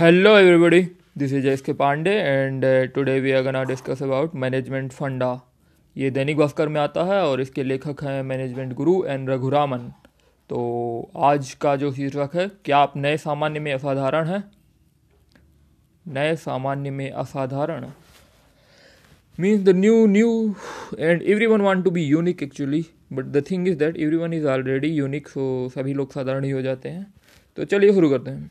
Hello everybody, this is J.S.K. Pandey and uh, today we are gonna discuss about management फंडा ये दैनिक भास्कर में आता है और इसके लेखक हैं मैनेजमेंट गुरु एन रघुरामन. तो आज का जो शीर्षक है क्या आप नए सामान्य में असाधारण हैं? नए सामान्य में असाधारण। Means the new new and everyone want to be unique actually but the thing is that everyone is already unique so सभी लोग साधारण ही हो जाते हैं। तो चलिए शुरू करते हैं।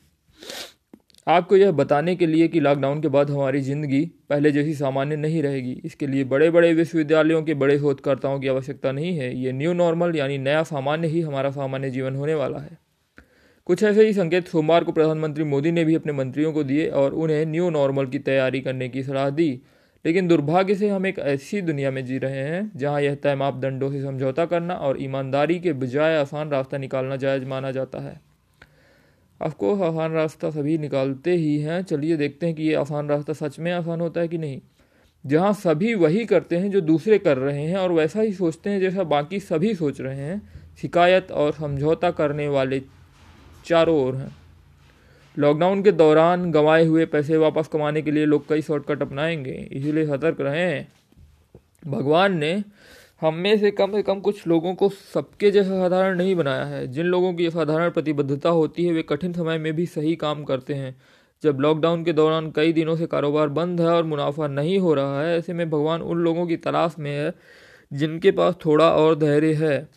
आपको यह बताने के लिए कि लॉकडाउन के बाद हमारी ज़िंदगी पहले जैसी सामान्य नहीं रहेगी। इसके लिए बड़े बड़े विश्वविद्यालयों के बड़े शोधकर्ताओं की आवश्यकता नहीं है। ये न्यू नॉर्मल यानी नया सामान्य ही हमारा सामान्य जीवन होने वाला है। कुछ ऐसे ही संकेत सोमवार को प्रधानमंत्री मोदी ने भी अपने मंत्रियों को दिए और उन्हें न्यू नॉर्मल की तैयारी करने की सलाह दी। लेकिन दुर्भाग्य से हम एक ऐसी दुनिया में जी रहे हैं, जहाँ यह तय मापदंडों से समझौता करना और ईमानदारी के बजाय आसान रास्ता निकालना जायज़ माना जाता है। अफकोर्स आसान रास्ता सभी निकालते ही हैं। चलिए देखते हैं कि ये आसान रास्ता सच में आसान होता है कि नहीं। जहाँ सभी वही करते हैं जो दूसरे कर रहे हैं और वैसा ही सोचते हैं जैसा बाकी सभी सोच रहे हैं, शिकायत और समझौता करने वाले चारों ओर हैं। लॉकडाउन के दौरान गंवाए हुए पैसे वापस कमाने के लिए लोग कई शॉर्टकट अपनाएँगे, इसीलिए सतर्क रहें। भगवान ने हम में से कम से कम कुछ लोगों को सबके जैसा साधारण नहीं बनाया है। जिन लोगों की असाधारण प्रतिबद्धता होती है, वे कठिन समय में भी सही काम करते हैं। जब लॉकडाउन के दौरान कई दिनों से कारोबार बंद है और मुनाफा नहीं हो रहा है, ऐसे में भगवान उन लोगों की तलाश में है, जिनके पास थोड़ा और धैर्य है।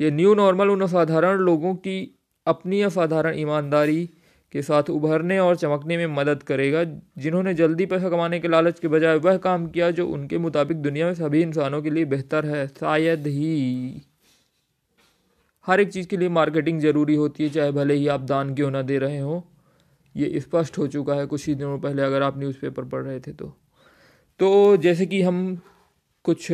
ये न्यू नॉर्मल उन असाधारण लोगों की अपनी असाधारण ईमानदारी के साथ उभरने और चमकने में मदद करेगा, जिन्होंने जल्दी पैसा कमाने के लालच के बजाय वह काम किया जो उनके मुताबिक दुनिया में सभी इंसानों के लिए बेहतर है, शायद ही। हर एक चीज़ के लिए मार्केटिंग ज़रूरी होती है, चाहे भले ही आप दान क्यों ना दे रहे हो। ये स्पष्ट हो चुका है, कुछ ही दिनों पहले अगर आप न्यूज़पेपर पढ़ रहे थे तो। तो जैसे कि हम कुछ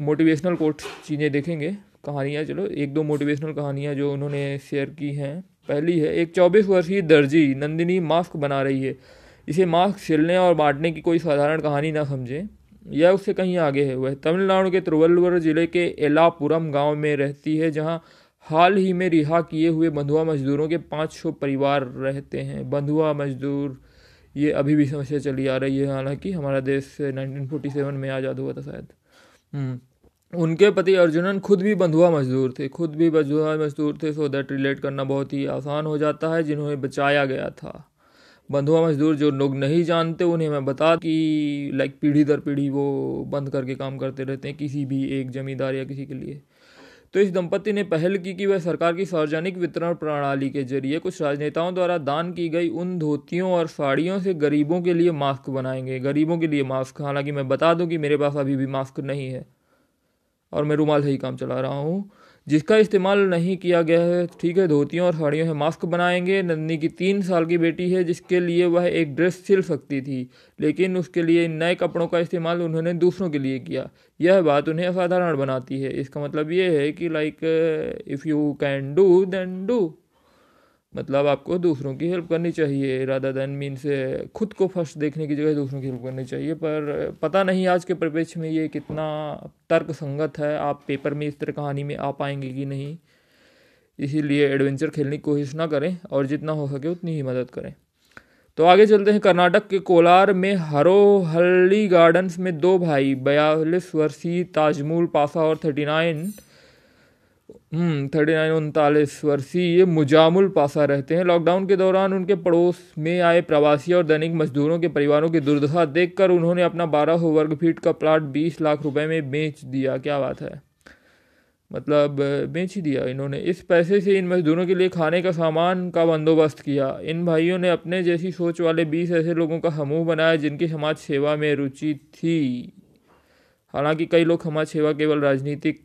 मोटिवेशनल कोट चीज़ें देखेंगे, कहानियाँ, चलो, एक दो मोटिवेशनल कहानियाँ जो उन्होंने शेयर की हैं। पहली है, एक चौबीस वर्षीय दर्जी नंदिनी मास्क बना रही है। इसे मास्क सिलने और बांटने की कोई साधारण कहानी ना समझें। यह उससे कहीं आगे है। वह तमिलनाडु के तिरुवल्लुवर ज़िले के एलापुरम गाँव में रहती है, जहाँ हाल ही में रिहा किए हुए बंधुआ मजदूरों के पाँच सौ परिवार रहते हैं। बंधुआ मजदूर, ये अभी भी समस्या चली आ रही है। हालाँकि हमारा देश 1947 में आज़ाद हुआ था शायद। हम्म। उनके पति अर्जुनन खुद भी बंधुआ मजदूर थे, खुद भी बंधुआ मजदूर थे सो दैट रिलेट करना बहुत ही आसान हो जाता है, जिन्होंने बचाया गया था। बंधुआ मजदूर जो लोग नहीं जानते, उन्हें मैं बता कि लाइक पीढ़ी दर पीढ़ी वो बंद करके काम करते रहते हैं किसी भी एक जमींदार या किसी के लिए। तो इस दंपति ने पहल की कि वह सरकार की सार्वजनिक वितरण प्रणाली के ज़रिए कुछ राजनेताओं द्वारा दान की गई उन धोतियों और साड़ियों से गरीबों के लिए मास्क बनाएँगे। गरीबों के लिए मास्क, हालाँकि मैं बता दूँ कि मेरे पास अभी भी मास्क नहीं है। और मैं रुमाल से ही काम चला रहा हूँ। जिसका इस्तेमाल नहीं किया गया है, ठीक है, धोतियों और साड़ियों से मास्क बनाएँगे। नंदनी की तीन साल की बेटी है, जिसके लिए वह एक ड्रेस सिल सकती थी, लेकिन उसके लिए नए कपड़ों का इस्तेमाल उन्होंने दूसरों के लिए किया। यह बात उन्हें असाधारण बनाती है। इसका मतलब ये है कि like if you can do then do मतलब आपको दूसरों की हेल्प करनी चाहिए राधा दैन मीन से खुद को फ़र्स्ट देखने की जगह दूसरों की हेल्प करनी चाहिए। पर पता नहीं आज के परिप्रेक्ष्य में ये कितना तर्क संगत है, आप पेपर में इस तरह कहानी में आ पाएँगे कि नहीं। इसीलिए एडवेंचर खेलने की कोशिश ना करें और जितना हो सके उतनी ही मदद करें। तो आगे चलते हैं, कर्नाटक के कोलार में हरोहल्ली गार्डन्स में दो भाई, बयालीस वर्षीय ताजमूल पासा और थर्टी नाइन थर्टी नाइन उनतालीस वर्षीय मुजामुल पासा रहते हैं। लॉकडाउन के दौरान उनके पड़ोस में आए प्रवासी और दैनिक मजदूरों के परिवारों की दुर्दशा देखकर उन्होंने अपना बारह वर्ग फीट का प्लाट बीस लाख रुपए में बेच दिया। क्या बात है? मतलब बेच ही दिया इन्होंने। इस पैसे से इन मजदूरों के लिए खाने का सामान का बंदोबस्त किया। इन भाइयों ने अपने जैसी सोच वाले बीस ऐसे लोगों का समूह बनाया जिनकी समाज सेवा में रुचि थी। हालाँकि कई लोग समाज सेवा केवल राजनीतिक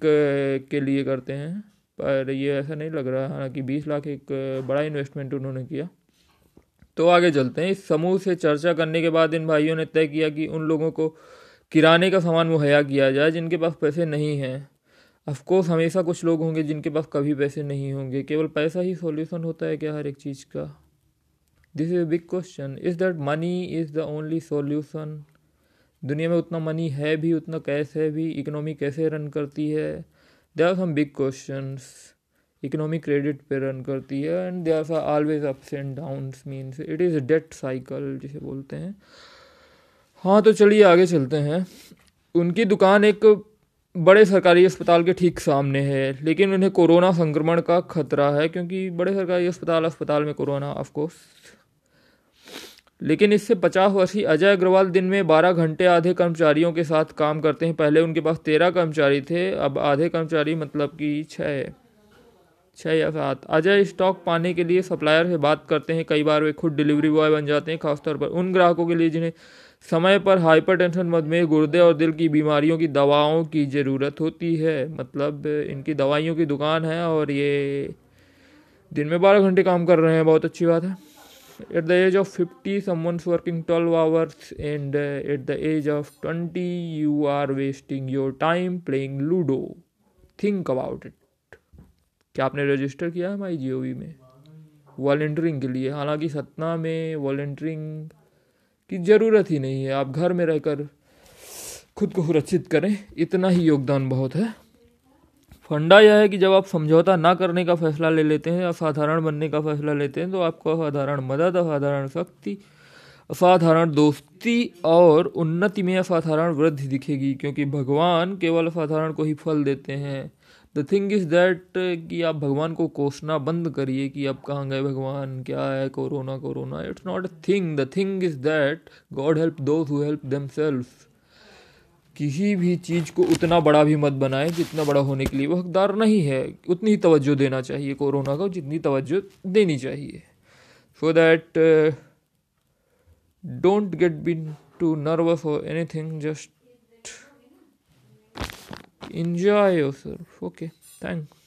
के लिए करते हैं, पर ये ऐसा नहीं लग रहा हालाँकि बीस लाख एक बड़ा इन्वेस्टमेंट उन्होंने किया। तो आगे चलते हैं। इस समूह से चर्चा करने के बाद इन भाइयों ने तय किया कि उन लोगों को किराने का सामान मुहैया किया जाए जिनके पास पैसे नहीं हैं। अफकोर्स हमेशा कुछ लोग होंगे जिनके पास कभी पैसे नहीं होंगे। केवल पैसा ही सॉल्यूशन होता है क्या हर एक चीज़ का? This is big question is that money is the only solution दुनिया में उतना मनी है भी, उतना कैश है भी इकोनॉमी कैसे रन करती है? There are some big question economy credit पे रन करती है and they are always ups and downs means it is debt cycle जिसे बोलते हैं। हाँ तो चलिए आगे चलते हैं। उनकी दुकान एक बड़े सरकारी अस्पताल के ठीक सामने है, लेकिन उन्हें कोरोना संक्रमण का खतरा है, क्योंकि बड़े सरकारी अस्पताल अस्पताल में कोरोना ऑफकोर्स लेकिन इससे पचास वर्षीय अजय अग्रवाल दिन में बारह घंटे आधे कर्मचारियों के साथ काम करते हैं। पहले उनके पास तेरह कर्मचारी थे, अब आधे कर्मचारी मतलब कि छः छः या सात। अजय स्टॉक पाने के लिए सप्लायर से बात करते हैं। कई बार वे खुद डिलीवरी बॉय बन जाते हैं, खासतौर पर उन ग्राहकों के लिए जिन्हें समय पर हाइपरटेंशन, मधुमेह, गुर्दे और दिल की बीमारियों की दवाओं की ज़रूरत होती है। मतलब इनकी दवाइयों की दुकान है और ये दिन में बारह घंटे काम कर रहे हैं। बहुत अच्छी बात है। At the age of 50 someone's working 12 hours and uh, at the age of 20 you are wasting your time playing ludo think about it क्या आपने रजिस्टर किया है माई जियो में वॉल्टियरिंग के लिए हालाँकि सतना में वॉल्टियरिंग की ज़रूरत ही नहीं है आप घर में रहकर खुद को सुरक्षित करें इतना ही योगदान बहुत है फंडा यह है कि जब आप समझौता ना करने का फैसला ले लेते हैं, असाधारण बनने का फैसला लेते हैं तो आपको असाधारण मदद, असाधारण शक्ति असाधारण दोस्ती और उन्नति में असाधारण वृद्धि दिखेगी, क्योंकि भगवान केवल असाधारण को ही फल देते हैं। द थिंग इज़ दैट कि आप भगवान को कोसना बंद करिए कि आप कहाँ गए भगवान, क्या है corona corona it's not a thing the thing is that god help those who help themself किसी भी चीज़ को उतना बड़ा भी मत बनाए जितना बड़ा होने के लिए वो हकदार नहीं है। उतनी ही तवज्जो देना चाहिए कोरोना को, जितनी तवज्जो देनी चाहिए। So that don't get into nervous और anything just enjoy your sir okay thanks.